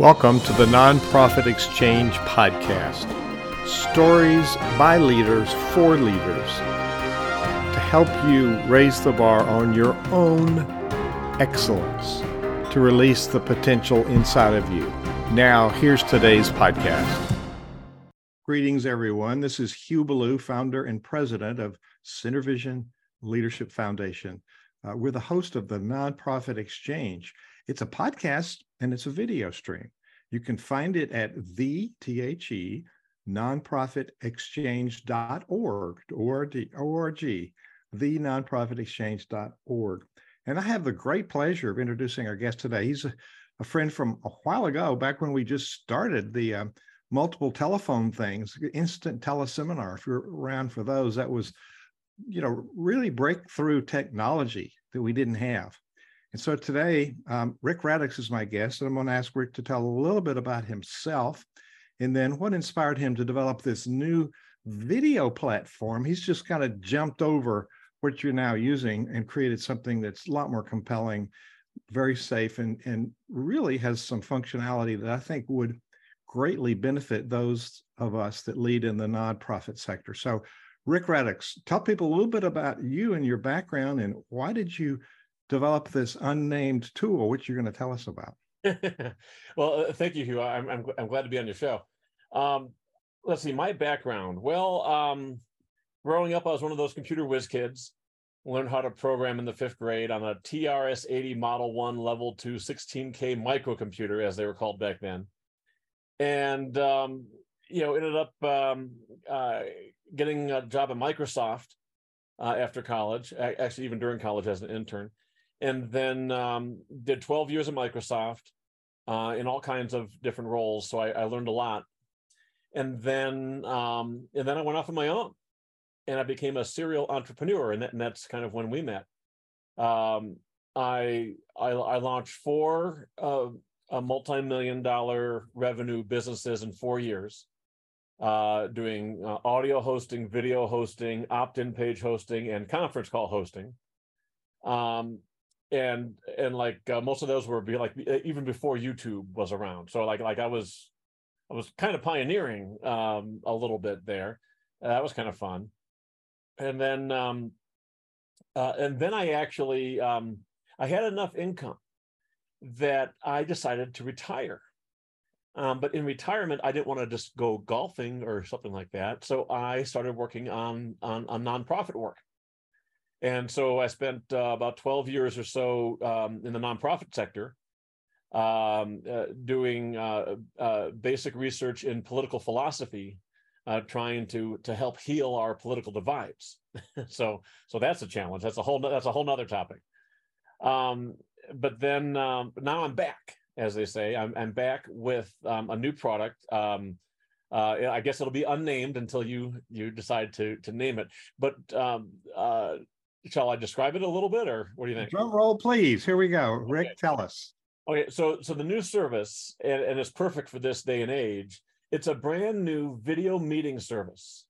Welcome to the Nonprofit Exchange Podcast. Stories by leaders for leaders to help you raise the bar on your own excellence, to release the potential inside of you. Now, here's today's podcast. Greetings, everyone. This is Hugh Ballou, founder and president of CenterVision Leadership Foundation. Uh, we're the host of the Nonprofit Exchange. It's a podcast and it's a video stream. You can find it at the T-H-E nonprofitexchange.org, O-R-D, O-R-G, the nonprofitexchange.org. And I have the great pleasure of introducing our guest today. He's a, a friend from a while ago, back when we just started the uh, multiple telephone things, instant teleseminar. If you're around for those, that was, you know, really breakthrough technology that we didn't have. And so today, um, Rick Raddatz is my guest, and I'm going to ask Rick to tell a little bit about himself and then what inspired him to develop this new video platform. He's just kind of jumped over what you're now using and created something that's a lot more compelling, very safe, and, and really has some functionality that I think would greatly benefit those of us that lead in the nonprofit sector. So, Rick Raddatz, tell people a little bit about you and your background and why did you develop this unnamed tool, which you're going to tell us about. well, uh, thank you, Hugh. I'm, I'm, I'm glad to be on your show. Um, let's see, my background. Well, um, growing up, I was one of those computer whiz kids. Learned how to program in the fifth grade on a TRS 80 Model 1 Level 2 16K microcomputer, as they were called back then. And, um, you know, ended up um, uh, getting a job at Microsoft uh, after college, actually, even during college as an intern and then um, did 12 years at Microsoft uh, in all kinds of different roles. So I, I learned a lot, and then um, and then I went off on my own, and I became a serial entrepreneur, and, that, and that's kind of when we met. Um, I, I, I launched four uh, multi-million dollar revenue businesses in four years. Uh, doing uh, audio hosting, video hosting, opt-in page hosting, and conference call hosting. Um, and and like uh, most of those were be like even before YouTube was around. So like like I was I was kind of pioneering um, a little bit there. Uh, that was kind of fun. And then um, uh, and then I actually um, I had enough income that I decided to retire. Um, but in retirement, I didn't want to just go golfing or something like that. So I started working on on, on nonprofit work. And so I spent uh, about 12 years or so um, in the nonprofit sector um, uh, doing uh, uh basic research in political philosophy, uh, trying to to help heal our political divides. so so that's a challenge. That's a whole that's a whole nother topic. Um, but then um, now I'm back, as they say. I'm, I'm back with um, a new product. Um, uh, I guess it'll be unnamed until you you decide to to name it. But um, uh, shall I describe it a little bit, or what do you think? Drum roll, please. Here we go. Rick, okay. tell us. Okay, so so the new service, and, and it's perfect for this day and age. It's a brand new video meeting service.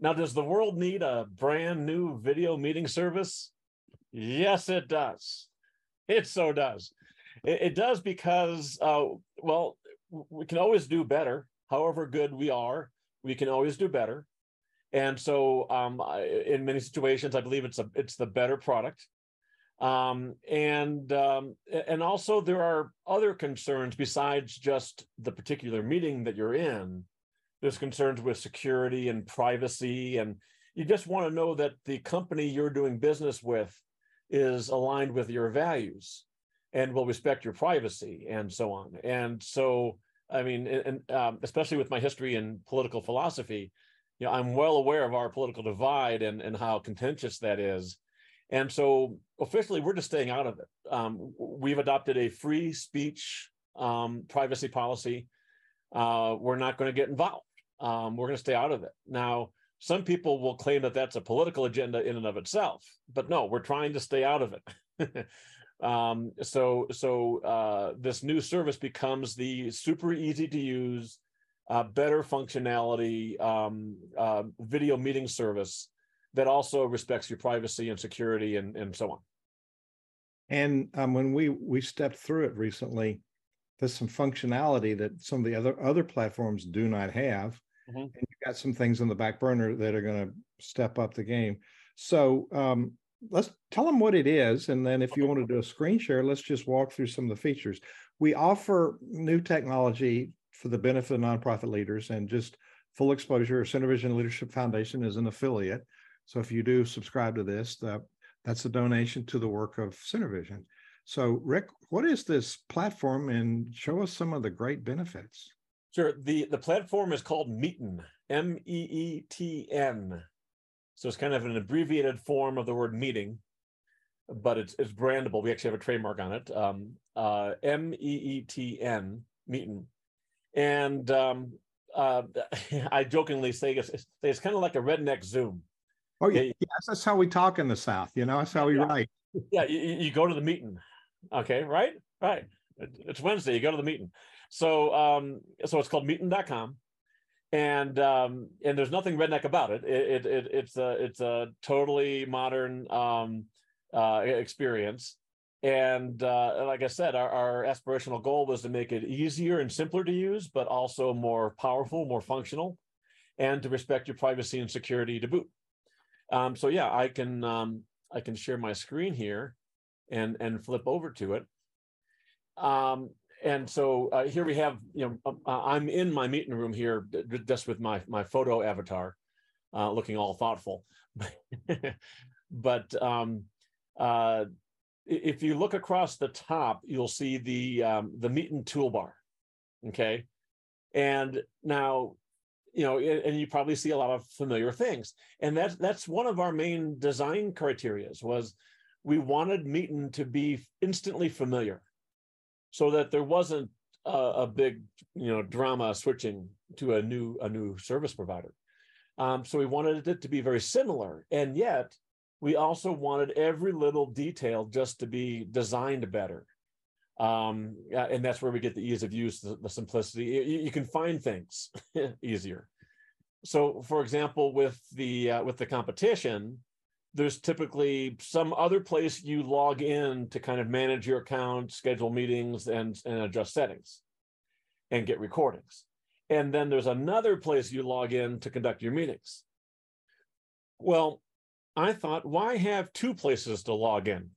Now, does the world need a brand new video meeting service? Yes, it does. It so does. It, it does because, uh, well, we can always do better. However good we are, we can always do better and so um, in many situations i believe it's a it's the better product. Um, and um, and also there are other concerns besides just the particular meeting that you're in. There's concerns with security and privacy and you just want to know that the company you're doing business with is aligned with your values and will respect your privacy and so on. And so i mean and um, especially with my history in political philosophy you know, I'm well aware of our political divide and, and how contentious that is. And so officially, we're just staying out of it. Um, we've adopted a free speech um, privacy policy. Uh, we're not going to get involved. Um, we're going to stay out of it. Now, some people will claim that that's a political agenda in and of itself, but no, we're trying to stay out of it. um, so, so uh, this new service becomes the super easy to use, uh, better functionality um, uh, video meeting service that also respects your privacy and security and, and so on. And um, when we we stepped through it recently, there's some functionality that some of the other other platforms do not have, mm-hmm. and you've got some things on the back burner that are going to step up the game. So um, let's tell them what it is, and then if you want to do a screen share, let's just walk through some of the features. We offer new technology for the benefit of nonprofit leaders, and just full exposure. Vision Leadership Foundation is an affiliate, so if you do subscribe to this, the, that's a donation to the work of Vision. So, Rick, what is this platform, and show us some of the great benefits? Sure. the The platform is called Meetn, M E E T N. So it's kind of an abbreviated form of the word meeting, but it's it's brandable. We actually have a trademark on it. Um, uh, M E E T N, Meetn, and um, uh, I jokingly say it's, it's, it's kind of like a redneck Zoom. Oh yeah, yes, that's how we talk in the South. You know, that's how we yeah. write. Yeah, you, you, go to the meeting. Okay, right, right. It's Wednesday. You go to the meeting. So, um, so it's called meetn.com and um, and there's nothing redneck about it. It, it, it it's a it's a totally modern um, uh, experience. And uh, like I said, our, our aspirational goal was to make it easier and simpler to use, but also more powerful, more functional, and to respect your privacy and security to boot. Um, so yeah, I can um, I can share my screen here and and flip over to it. Um, and so uh, here we have, you know, um, uh, I'm in my meeting room here just with my my photo avatar, uh, looking all thoughtful. but um, uh, if you look across the top, you'll see the um, the Meetn toolbar. Okay, and now you know, and you probably see a lot of familiar things, and that's that's one of our main design criterias was we wanted Meetn to be instantly familiar so that there wasn't a, a big you know drama switching to a new a new service provider. Um, so we wanted it to be very similar, and yet we also wanted every little detail just to be designed better. Um, and that's where we get the ease of use, the, the simplicity. You, you, can find things easier. So, for example, with the uh, with the competition, there's typically some other place you log in to kind of manage your account, schedule meetings, and, and adjust settings and get recordings. And then there's another place you log in to conduct your meetings. Well, I thought, why have two places to log in?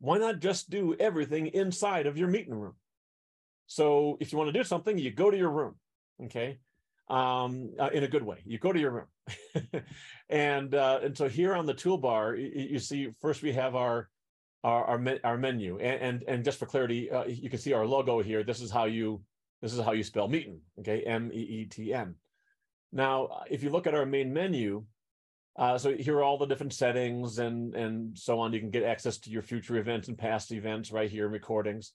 Why not just do everything inside of your meeting room? So if you want to do something, you go to your room. Okay um, uh, in a good way. You go to your room, and uh, and so here on the toolbar, you, you see first we have our our our, me- our menu, and, and, and just for clarity, uh, you can see our logo here. This is how you this is how you spell meeting, Okay, M E E T N. Now, if you look at our main menu, uh, so here are all the different settings and and so on. You can get access to your future events and past events right here, in recordings.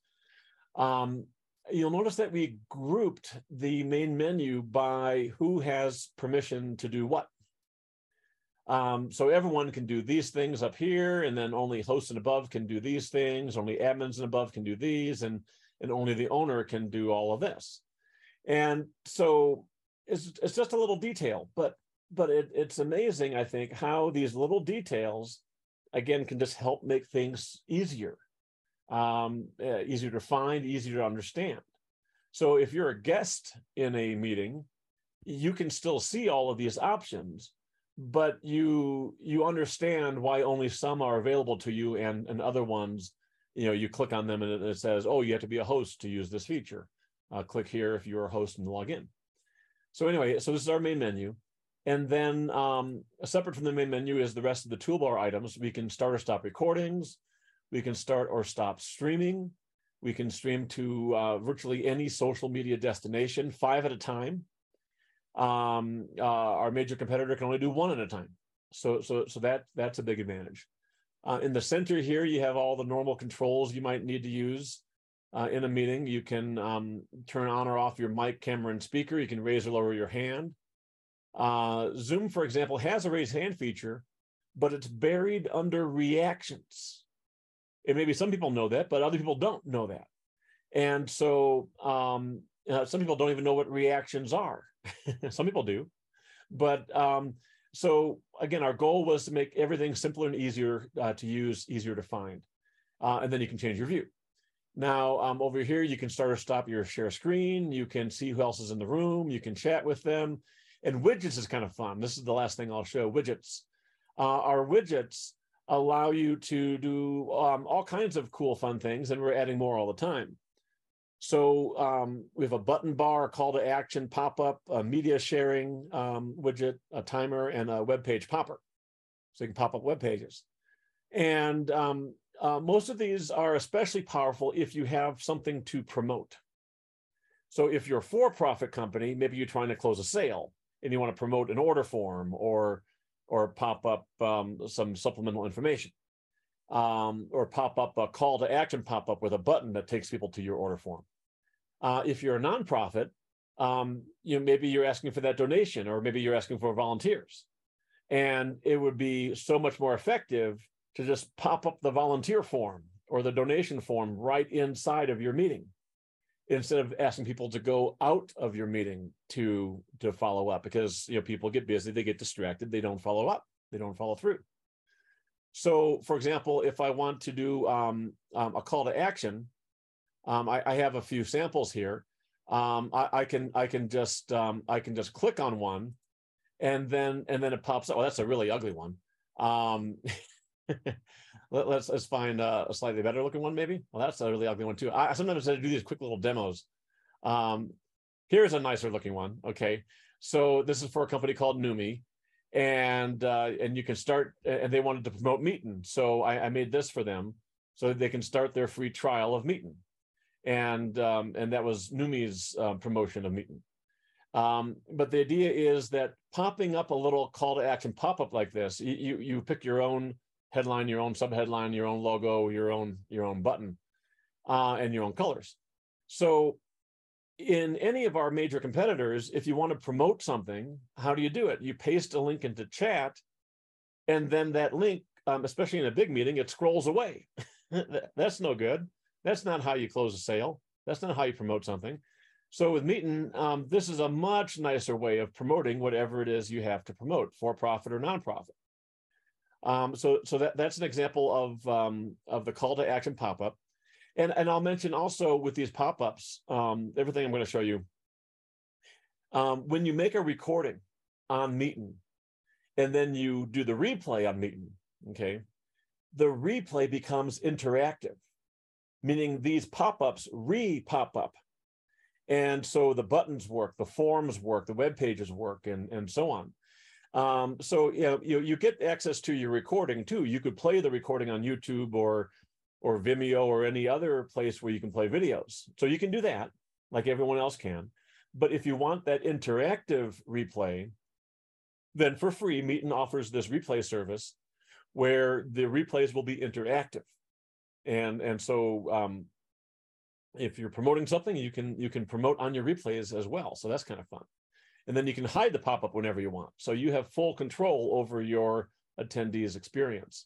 Um, you'll notice that we grouped the main menu by who has permission to do what. Um, so everyone can do these things up here, and then only hosts and above can do these things, only admins and above can do these, and, and only the owner can do all of this. And so it's, it's just a little detail, but but it, it's amazing, I think, how these little details, again, can just help make things easier um, uh, easier to find, easier to understand. So if you're a guest in a meeting, you can still see all of these options, but you you understand why only some are available to you and and other ones, you know, you click on them and it, says, oh, you have to be a host to use this feature. Uh, click here if you're a host and log in. So anyway, so this is our main menu. And then um, separate from the main menu is the rest of the toolbar items. We can start or stop recordings. We can start or stop streaming. We can stream to uh, virtually any social media destination, five at a time. Um, uh, our major competitor can only do one at a time. So, so, so that that's a big advantage. Uh, in the center here, you have all the normal controls you might need to use uh, in a meeting. You can um, turn on or off your mic, camera, and speaker. You can raise or lower your hand. Uh, Zoom, for example, has a raise hand feature, but it's buried under reactions. And maybe some people know that, but other people don't know that. And so um, uh, some people don't even know what reactions are. some people do. But um, so again, our goal was to make everything simpler and easier uh, to use, easier to find. Uh, and then you can change your view. Now, um, over here, you can start or stop your share screen. You can see who else is in the room. You can chat with them. And widgets is kind of fun. This is the last thing I'll show widgets. Uh, our widgets allow you to do um, all kinds of cool, fun things, and we're adding more all the time. So um, we have a button bar, a call to action pop up, a media sharing um, widget, a timer, and a web page popper. So you can pop up web pages. And um, uh, most of these are especially powerful if you have something to promote. So if you're a for-profit company, maybe you're trying to close a sale and you want to promote an order form or or pop up um, some supplemental information um, or pop up a call to action pop up with a button that takes people to your order form. Uh, if you're a nonprofit, um, you know, maybe you're asking for that donation, or maybe you're asking for volunteers. And it would be so much more effective to just pop up the volunteer form or the donation form right inside of your meeting instead of asking people to go out of your meeting to to follow up because you know people get busy they get distracted they don't follow up they don't follow through so for example if i want to do um, um, a call to action um, I, I, have a few samples here. Um, I, I, can I can just um, I can just click on one, and then and then it pops up. Oh, that's a really ugly one. Let, us let's find a, a, slightly better looking one, maybe. Well, that's a really ugly one too. I sometimes I do these quick little demos. Um, here's a nicer looking one. Okay, so this is for a company called Numi, and uh, and you can start. And they wanted to promote Meetn, so I, I made this for them so they can start their free trial of Meetn and um, and that was Numi's uh, promotion of Meetn. Um, but the idea is that popping up a little call to action pop up like this, you you pick your own headline, your own subheadline, your own logo, your own your own button, uh, and your own colors. So in any of our major competitors, if you want to promote something, how do you do it? You paste a link into chat, and then that link, um, especially in a big meeting, it scrolls away. That's no good. That's not how you close a sale. That's not how you promote something. So with Meetn, um, this is a much nicer way of promoting whatever it is you have to promote, for profit or nonprofit. Um, so so that, that's an example of um, of the call to action pop up, and and I'll mention also with these pop ups, um, everything I'm going to show you. Um, when you make a recording on Meetn, and then you do the replay on Meetn, okay, the replay becomes interactive meaning these pop-ups re-pop up. And so the buttons work, the forms work, the web pages work, and, and so on. Um, so you, know, you you get access to your recording too. You could play the recording on YouTube or or Vimeo or any other place where you can play videos. So you can do that like everyone else can. But if you want that interactive replay, then for free, Meetn offers this replay service where the replays will be interactive and and so um, if you're promoting something, you can you can promote on your replays as well. So that's kind of fun. And then you can hide the pop-up whenever you want. So you have full control over your attendees' experience.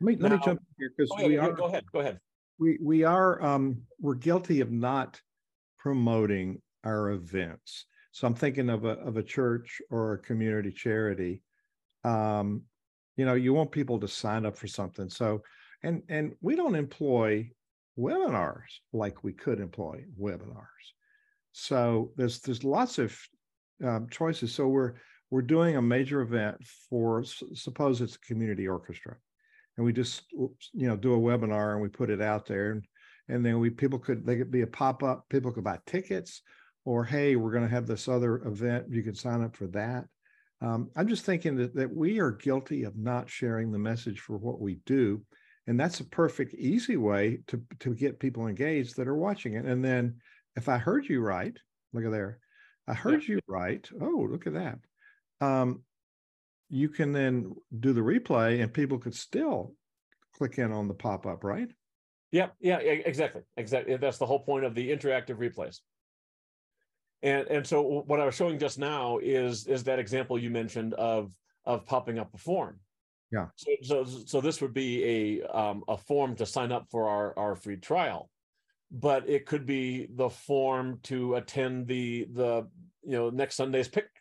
Let me, now, let me jump in here because oh, yeah, we are go ahead. Go ahead. We we are um, we're guilty of not promoting our events. So I'm thinking of a of a church or a community charity. Um, you know, you want people to sign up for something. So and and we don't employ webinars like we could employ webinars so there's there's lots of um, choices. So we're we're doing a major event for suppose it's a community orchestra. And we just you know do a webinar and we put it out there. And and then we people could they could be a pop-up people could buy tickets or hey we're going to have this other event you can sign up for that. Um, i'm just thinking that, that we are guilty of not sharing the message for what we do. And that's a perfect easy way to to get people engaged that are watching it. And then if i heard you right look at there i heard yeah. you right oh look at that um, you can then do the replay and people could still click in on the pop-up right yeah yeah exactly exactly that's the whole point of the interactive replays and and so what i was showing just now is is that example you mentioned of of popping up a form yeah. So, so, so this would be a um, a form to sign up for our our free trial, but it could be the form to attend the the you know next Sunday's picnic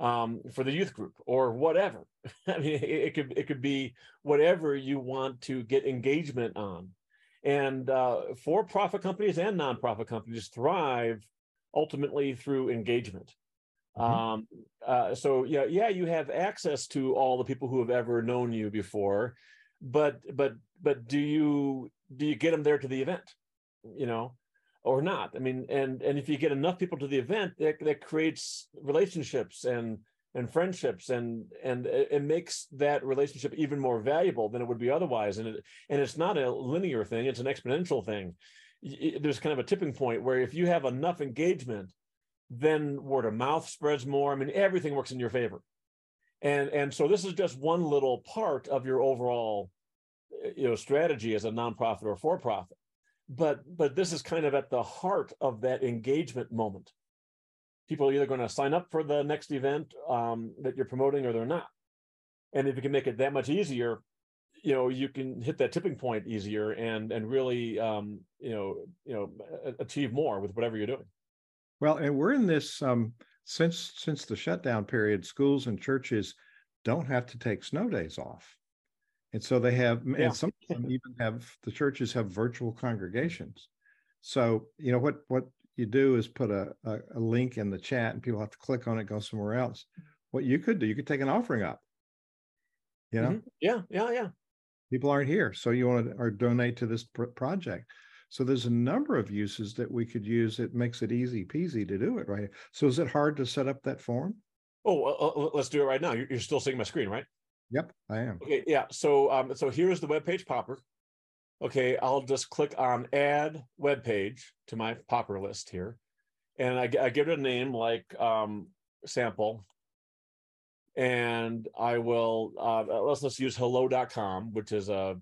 um, for the youth group or whatever. I mean, it, it could it could be whatever you want to get engagement on, And uh, for-profit companies and nonprofit companies thrive ultimately through engagement. Mm-hmm. Um, uh, so yeah, yeah, you have access to all the people who have ever known you before, but but but do you do you get them there to the event? You know, or not? I mean, and and if you get enough people to the event, that that creates relationships and and friendships and and it makes that relationship even more valuable than it would be otherwise and it and it's not a linear thing it's an exponential thing there's kind of a tipping point where if you have enough engagement then word of mouth spreads more. I mean, everything works in your favor. And and so this is just one little part of your overall you know strategy as a nonprofit or for profit. But but this is kind of at the heart of that engagement moment. People are either going to sign up for the next event um, that you're promoting or they're not. And if you can make it that much easier, you know you can hit that tipping point easier and and really um, you know you know achieve more with whatever you're doing. Well, and we're in this um, since since the shutdown period. Schools and churches don't have to take snow days off, and so they have, yeah. and some them even have the churches have virtual congregations. So you know what what you do is put a, a, a link in the chat, and people have to click on it, go somewhere else. What you could do, you could take an offering up. You know, mm-hmm. yeah, yeah, yeah. People aren't here, so you want to or donate to this pr- project. So there's a number of uses that we could use. It makes it easy peasy to do it right. So is it hard to set up that form? Oh, uh, uh let's do it right now. You're, you're still seeing my screen, right? Yep, I am. Okay, yeah. So um, so here's the web page popper. Okay, I'll just click on add web page to my popper list here, and I, I give it a name like um, sample, and I will uh, let's let's use hello.com, which is a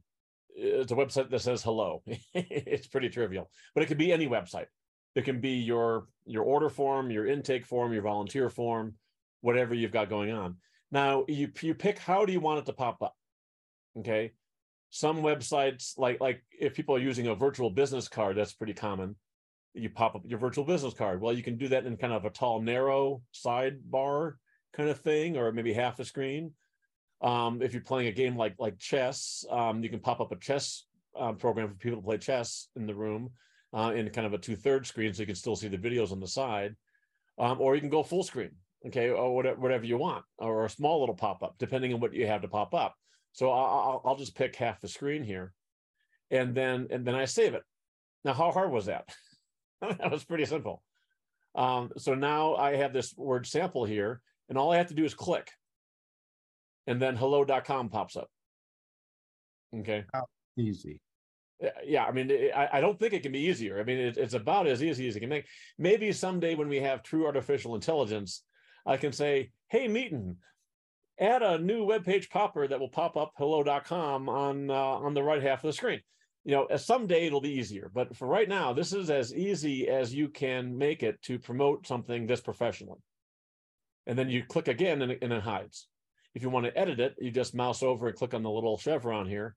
it's a website that says hello. it's pretty trivial, but it could be any website. It can be your your order form, your intake form, your volunteer form, whatever you've got going on. Now you you pick how do you want it to pop up. Okay, some websites like like if people are using a virtual business card, that's pretty common. You pop up your virtual business card. Well, you can do that in kind of a tall, narrow sidebar kind of thing, or maybe half the screen um, if you're playing a game like like chess, um, you can pop up a chess uh, program for people to play chess in the room uh, in kind of a two third screen, so you can still see the videos on the side, um, or you can go full screen, okay, or whatever, whatever you want, or a small little pop up, depending on what you have to pop up. So I'll, I'll just pick half the screen here, and then and then I save it. Now, how hard was that? that was pretty simple. Um, so now I have this word sample here, and all I have to do is click and then hello.com pops up. Okay. How easy. Yeah, I mean, I, I don't think it can be easier. I mean, it, it's about as easy as it can make. Maybe someday when we have true artificial intelligence, I can say, "Hey, Meetn, add a new web page popper that will pop up hello.com on uh, on the right half of the screen." You know, someday it'll be easier, but for right now, this is as easy as you can make it to promote something this professionally. And then you click again, and, and it hides. If you want to edit it, you just mouse over and click on the little chevron here,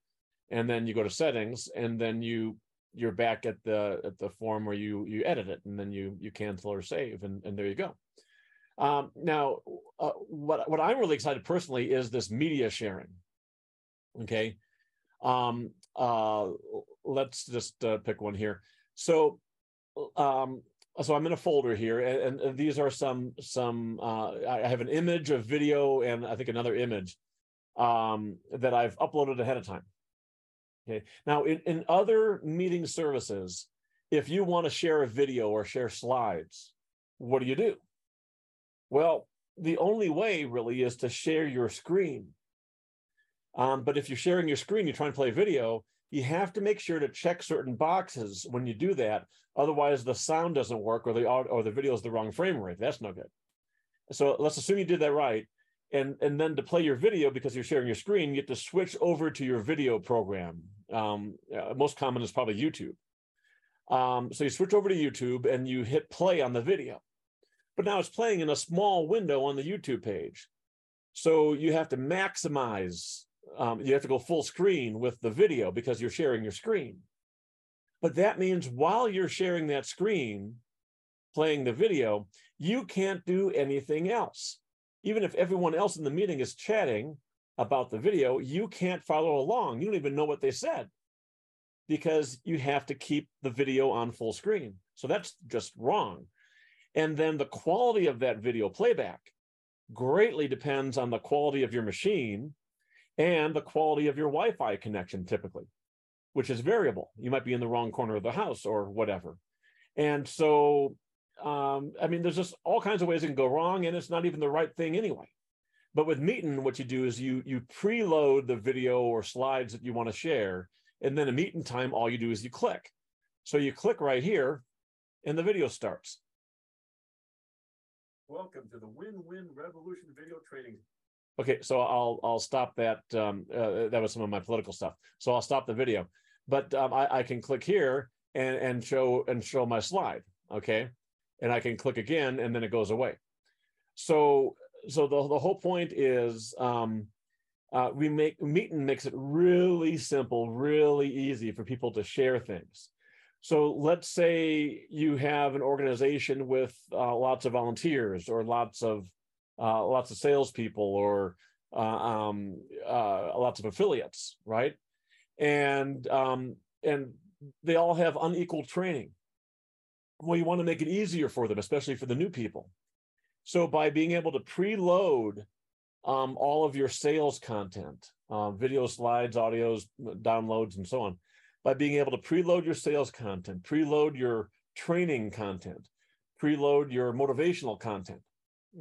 and then you go to settings, and then you you're back at the at the form where you you edit it, and then you you cancel or save, and and there you go. Um, now, uh, what what I'm really excited personally is this media sharing. Okay, um, uh, let's just uh, pick one here. So, um, so I'm in a folder here, and, and these are some some. Uh, I have an image, a video, and I think another image um, that I've uploaded ahead of time. Okay. Now, in, in other meeting services, if you want to share a video or share slides, what do you do? Well, the only way really is to share your screen. Um, but if you're sharing your screen, you're trying to play video, you have to make sure to check certain boxes when you do that. Otherwise, the sound doesn't work or the audio, or the video is the wrong frame rate. That's no good. So let's assume you did that right. And, and then to play your video because you're sharing your screen, you have to switch over to your video program. Um, uh, most common is probably YouTube. Um, so you switch over to YouTube and you hit play on the video. But now it's playing in a small window on the YouTube page. So you have to maximize um, you have to go full screen with the video because you're sharing your screen. But that means while you're sharing that screen, playing the video, you can't do anything else. Even if everyone else in the meeting is chatting about the video, you can't follow along. You don't even know what they said because you have to keep the video on full screen. So that's just wrong. And then the quality of that video playback greatly depends on the quality of your machine and the quality of your Wi Fi connection, typically, which is variable. You might be in the wrong corner of the house or whatever. And so, um, I mean, there's just all kinds of ways it can go wrong, and it's not even the right thing anyway. But with Meetn, what you do is you you preload the video or slides that you want to share, and then a Meetin time, all you do is you click. So you click right here, and the video starts. Welcome to the Win-Win Revolution Video Training. Okay, so I'll I'll stop that. Um, uh, that was some of my political stuff. So I'll stop the video, but um, I, I can click here and and show and show my slide. Okay, and I can click again, and then it goes away. So so the the whole point is um, uh, we make Meetn makes it really simple, really easy for people to share things. So let's say you have an organization with uh, lots of volunteers or lots of uh, lots of salespeople or uh, um, uh, lots of affiliates, right? And um, and they all have unequal training. Well, you want to make it easier for them, especially for the new people. So by being able to preload um, all of your sales content, uh, video slides, audios, downloads, and so on, by being able to preload your sales content, preload your training content, preload your motivational content,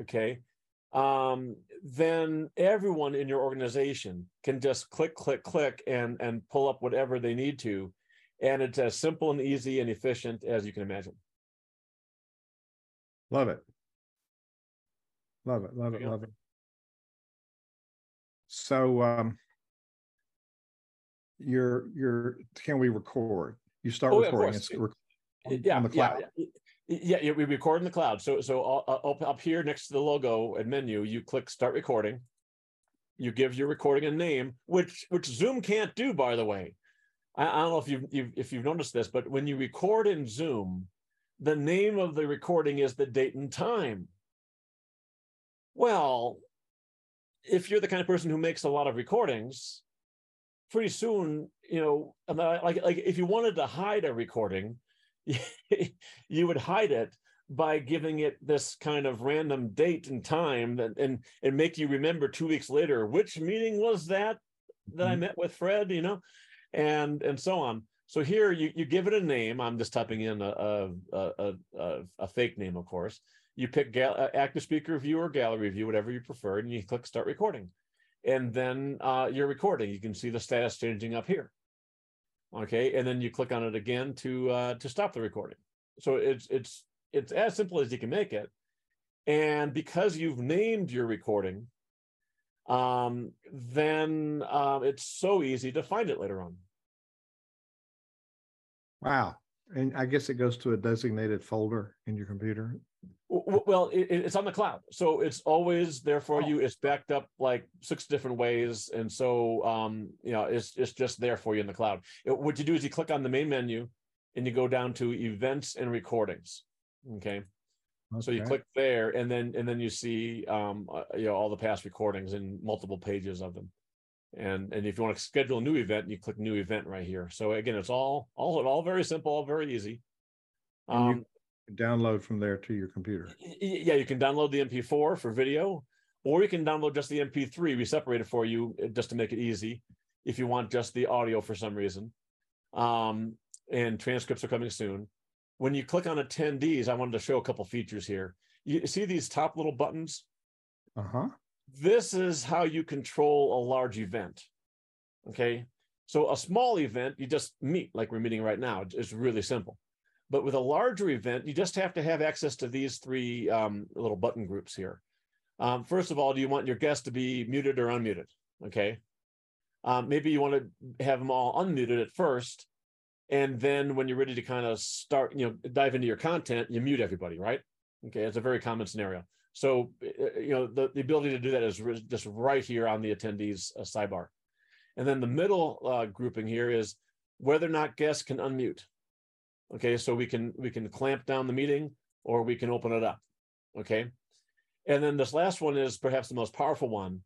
okay, um, then everyone in your organization can just click, click, click, and and pull up whatever they need to, and it's as simple and easy and efficient as you can imagine. Love it. Love it. Love it. Love it. So um, you're you're can we record? You start oh, recording. It's rec- yeah, on the cloud. Yeah, yeah, yeah, we record in the cloud. So so uh, uh, up up here next to the logo and menu, you click start recording. You give your recording a name, which which Zoom can't do, by the way. I, I don't know if you've, you've if you've noticed this, but when you record in Zoom, the name of the recording is the date and time. Well, if you're the kind of person who makes a lot of recordings, pretty soon, you know, like like if you wanted to hide a recording, you would hide it by giving it this kind of random date and time and and, and make you remember two weeks later which meeting was that that mm-hmm. I met with Fred, you know, and and so on. So here you you give it a name. I'm just typing in a a a, a, a fake name, of course. You pick gal- active speaker view or gallery view, whatever you prefer, and you click start recording and then uh, you're recording. You can see the status changing up here. Okay, and then you click on it again to uh, to stop the recording. So it's it's it's as simple as you can make it. And because you've named your recording, um, then uh, it's so easy to find it later on. Wow. And I guess it goes to a designated folder in your computer. Well, it, it's on the cloud, so it's always there for oh. you. It's backed up like six different ways, and so um, you know it's it's just there for you in the cloud. It, what you do is you click on the main menu, and you go down to events and recordings. Okay, okay. so you click there, and then and then you see um, uh, you know all the past recordings and multiple pages of them. And and if you want to schedule a new event, you click new event right here. So again, it's all all all very simple, all very easy. Um, download from there to your computer. Yeah, you can download the MP4 for video, or you can download just the MP3. We separate it for you uh, just to make it easy if you want just the audio for some reason. Um, and transcripts are coming soon. When you click on attendees, I wanted to show a couple features here. You see these top little buttons? Uh huh. This is how you control a large event. Okay. So a small event, you just meet like we're meeting right now. It's really simple. But with a larger event, you just have to have access to these three um, little button groups here. Um, first of all, do you want your guests to be muted or unmuted? Okay. Um, maybe you want to have them all unmuted at first. And then when you're ready to kind of start, you know, dive into your content, you mute everybody, right? Okay. It's a very common scenario. So, uh, you know, the, the ability to do that is just right here on the attendees uh, sidebar. And then the middle uh, grouping here is whether or not guests can unmute. Okay, so we can we can clamp down the meeting or we can open it up. Okay, and then this last one is perhaps the most powerful one,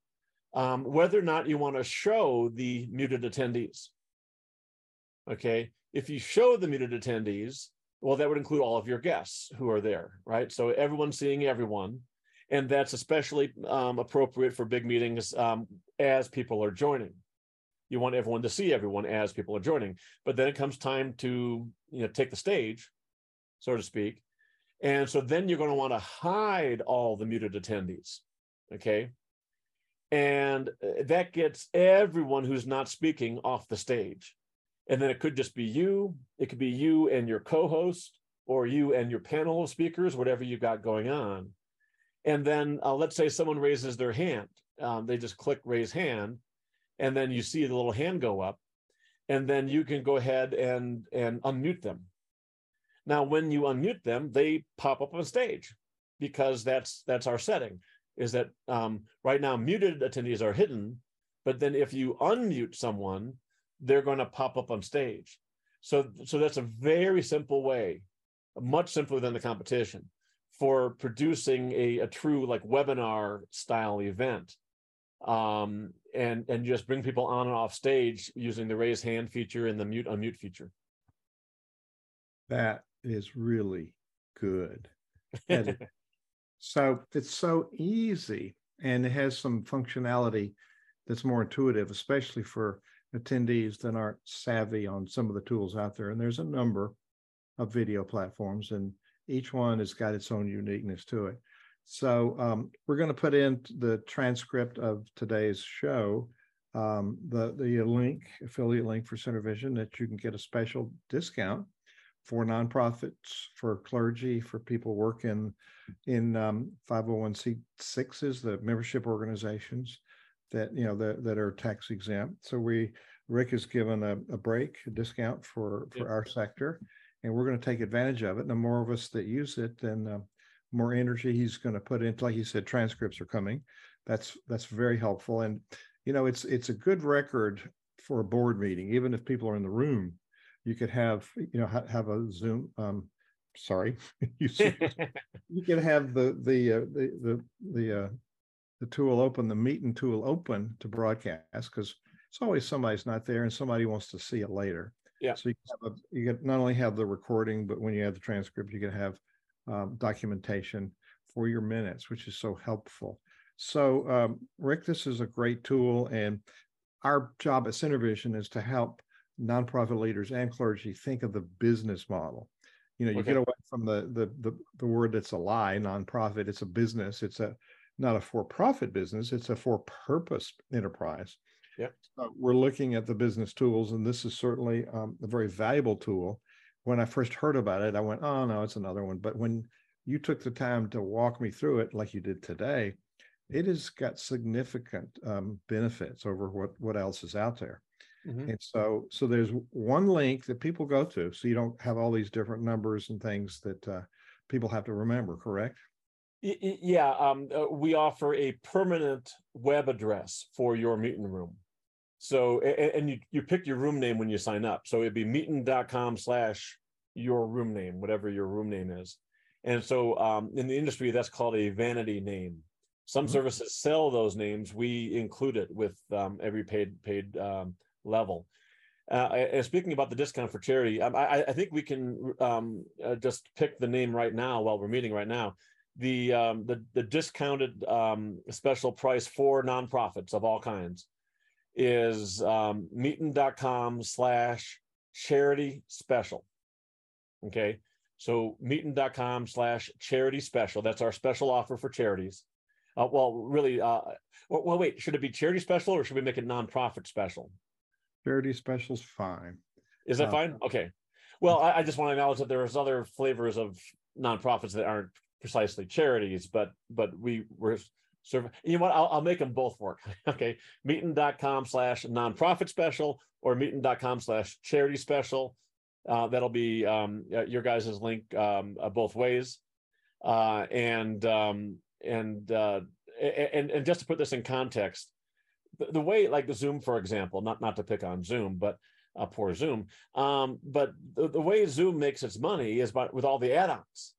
um, whether or not you want to show the muted attendees. Okay. If you show the muted attendees, well, that would include all of your guests who are there, right? So everyone's seeing everyone. And that's especially um, appropriate for big meetings um, as people are joining. You want everyone to see everyone as people are joining. But then it comes time to you know take the stage, so to speak. And so then you're going to want to hide all the muted attendees. Okay. And uh, that gets everyone who's not speaking off the stage. And then it could just be you, it could be you and your co host, or you and your panel of speakers, whatever you've got going on. And then uh, let's say someone raises their hand. Um, they just click raise hand, and then you see the little hand go up. And then you can go ahead and, and unmute them. Now, when you unmute them, they pop up on stage because that's that's our setting. Is that um, right now muted attendees are hidden, but then if you unmute someone, they're going to pop up on stage. So, so that's a very simple way, much simpler than the competition, for producing a, a true like webinar style event. Um, and and just bring people on and off stage using the raise hand feature and the mute unmute feature. That is really good. so it's so easy and it has some functionality that's more intuitive, especially for attendees that aren't savvy on some of the tools out there. And there's a number of video platforms, and each one has got its own uniqueness to it. So um, we're going to put in the transcript of today's show, um, the the link affiliate link for CenterVision that you can get a special discount for nonprofits, for clergy, for people working in um, 501c6s, the membership organizations that you know that, that are tax exempt. So we Rick has given a, a break, a discount for for yep. our sector, and we're going to take advantage of it. And the more of us that use it, then uh, more energy he's going to put into. Like you said, transcripts are coming. That's that's very helpful, and you know it's it's a good record for a board meeting, even if people are in the room. You could have you know ha- have a Zoom. Um, sorry, you see, you could have the the uh, the the the uh, the tool open, the meeting tool open to broadcast because it's always somebody's not there and somebody wants to see it later. Yeah. So you have a, you get not only have the recording, but when you have the transcript, you can have um, documentation for your minutes, which is so helpful. So, um, Rick, this is a great tool, and our job at CenterVision is to help nonprofit leaders and clergy think of the business model. You know, you okay. get away from the, the the the word that's a lie, nonprofit. It's a business. It's a not a for-profit business. It's a for-purpose enterprise. Yeah. So we're looking at the business tools, and this is certainly um, a very valuable tool. When I first heard about it, I went, "Oh no, it's another one." But when you took the time to walk me through it, like you did today, it has got significant um, benefits over what what else is out there. Mm-hmm. And so, so there's one link that people go to, so you don't have all these different numbers and things that uh, people have to remember. Correct? Yeah, um, uh, we offer a permanent web address for your meeting room. So, and, and you, you pick your room name when you sign up. So it'd be meetn.com slash your room name, whatever your room name is. And so um, in the industry, that's called a vanity name. Some mm-hmm. services sell those names. We include it with um, every paid paid um, level. Uh, and speaking about the discount for charity, um, I, I think we can um, uh, just pick the name right now while we're meeting right now. The um, the, the discounted um, special price for nonprofits of all kinds is um, meetn.com slash charity special. Okay. So meetn.com slash charity special. That's our special offer for charities. Uh, well, really, uh, well, well, wait, should it be charity special or should we make it nonprofit special? Charity special's fine. Is that uh, fine? Okay. Well, I, I, just want to acknowledge that there's other flavors of nonprofits that aren't precisely charities, but but we were serve. You know what? I'll, I'll make them both work. okay. Meetn.com slash nonprofit special or meetn.com slash charity special. Uh, that'll be um, your guys' link um, uh, both ways. Uh, and um, and uh, and and just to put this in context, the, the, way like the Zoom, for example, not not to pick on Zoom, but uh, poor Zoom, um, but the, the way Zoom makes its money is by with all the add-ons.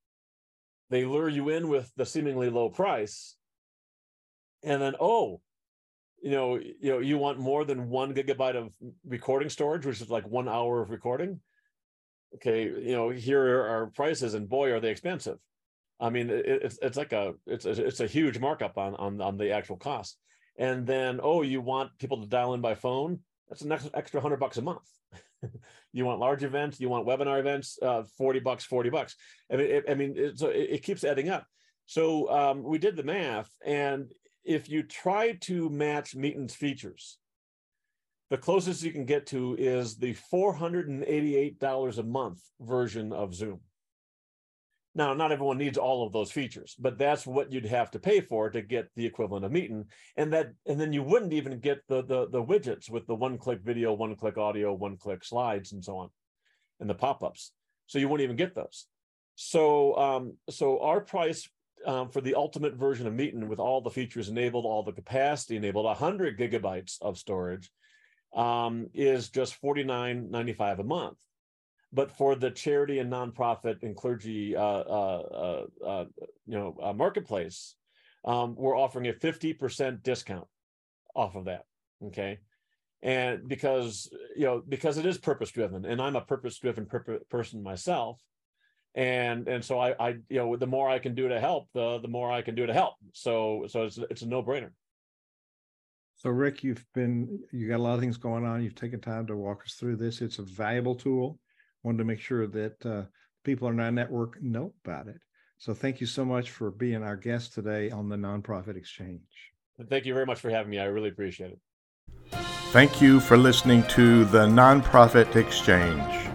They lure you in with the seemingly low price, and then oh you know, you know, you want more than one gigabyte of recording storage, which is like one hour of recording. Okay, you know, here are prices, and boy, are they expensive. I mean, it, it's it's like a it's a, it's a huge markup on on on the actual cost. And then, oh, you want people to dial in by phone? That's an extra hundred bucks a month. you want large events, you want webinar events, uh, forty bucks, forty bucks. I mean, it, I mean, it, so it, it keeps adding up. So um, we did the math, and if you try to match Meetn's features, the closest you can get to is the $488 a month version of Zoom. Now, not everyone needs all of those features, but that's what you'd have to pay for to get the equivalent of Meetn. And that, and then you wouldn't even get the the, the widgets with the one-click video, one-click audio, one-click slides, and so on, and the pop-ups. So you wouldn't even get those. So um, so our price um, for the ultimate version of Meetn with all the features enabled, all the capacity enabled, 100 gigabytes of storage, um, is just $49.95 a month. But for the charity and nonprofit and clergy, uh, uh, uh, uh you know, uh, marketplace, um, we're offering a 50% discount off of that. Okay. And because, you know, because it is purpose driven and I'm a purpose driven person myself, and and so I, I you know the more I can do to help, the the more I can do to help. So so it's it's a no brainer. So Rick, you've been you got a lot of things going on. You've taken time to walk us through this. It's a valuable tool. Wanted to make sure that uh, people in our network know about it. So thank you so much for being our guest today on the Nonprofit Exchange. Thank you very much for having me. I really appreciate it. Thank you for listening to the Nonprofit Exchange.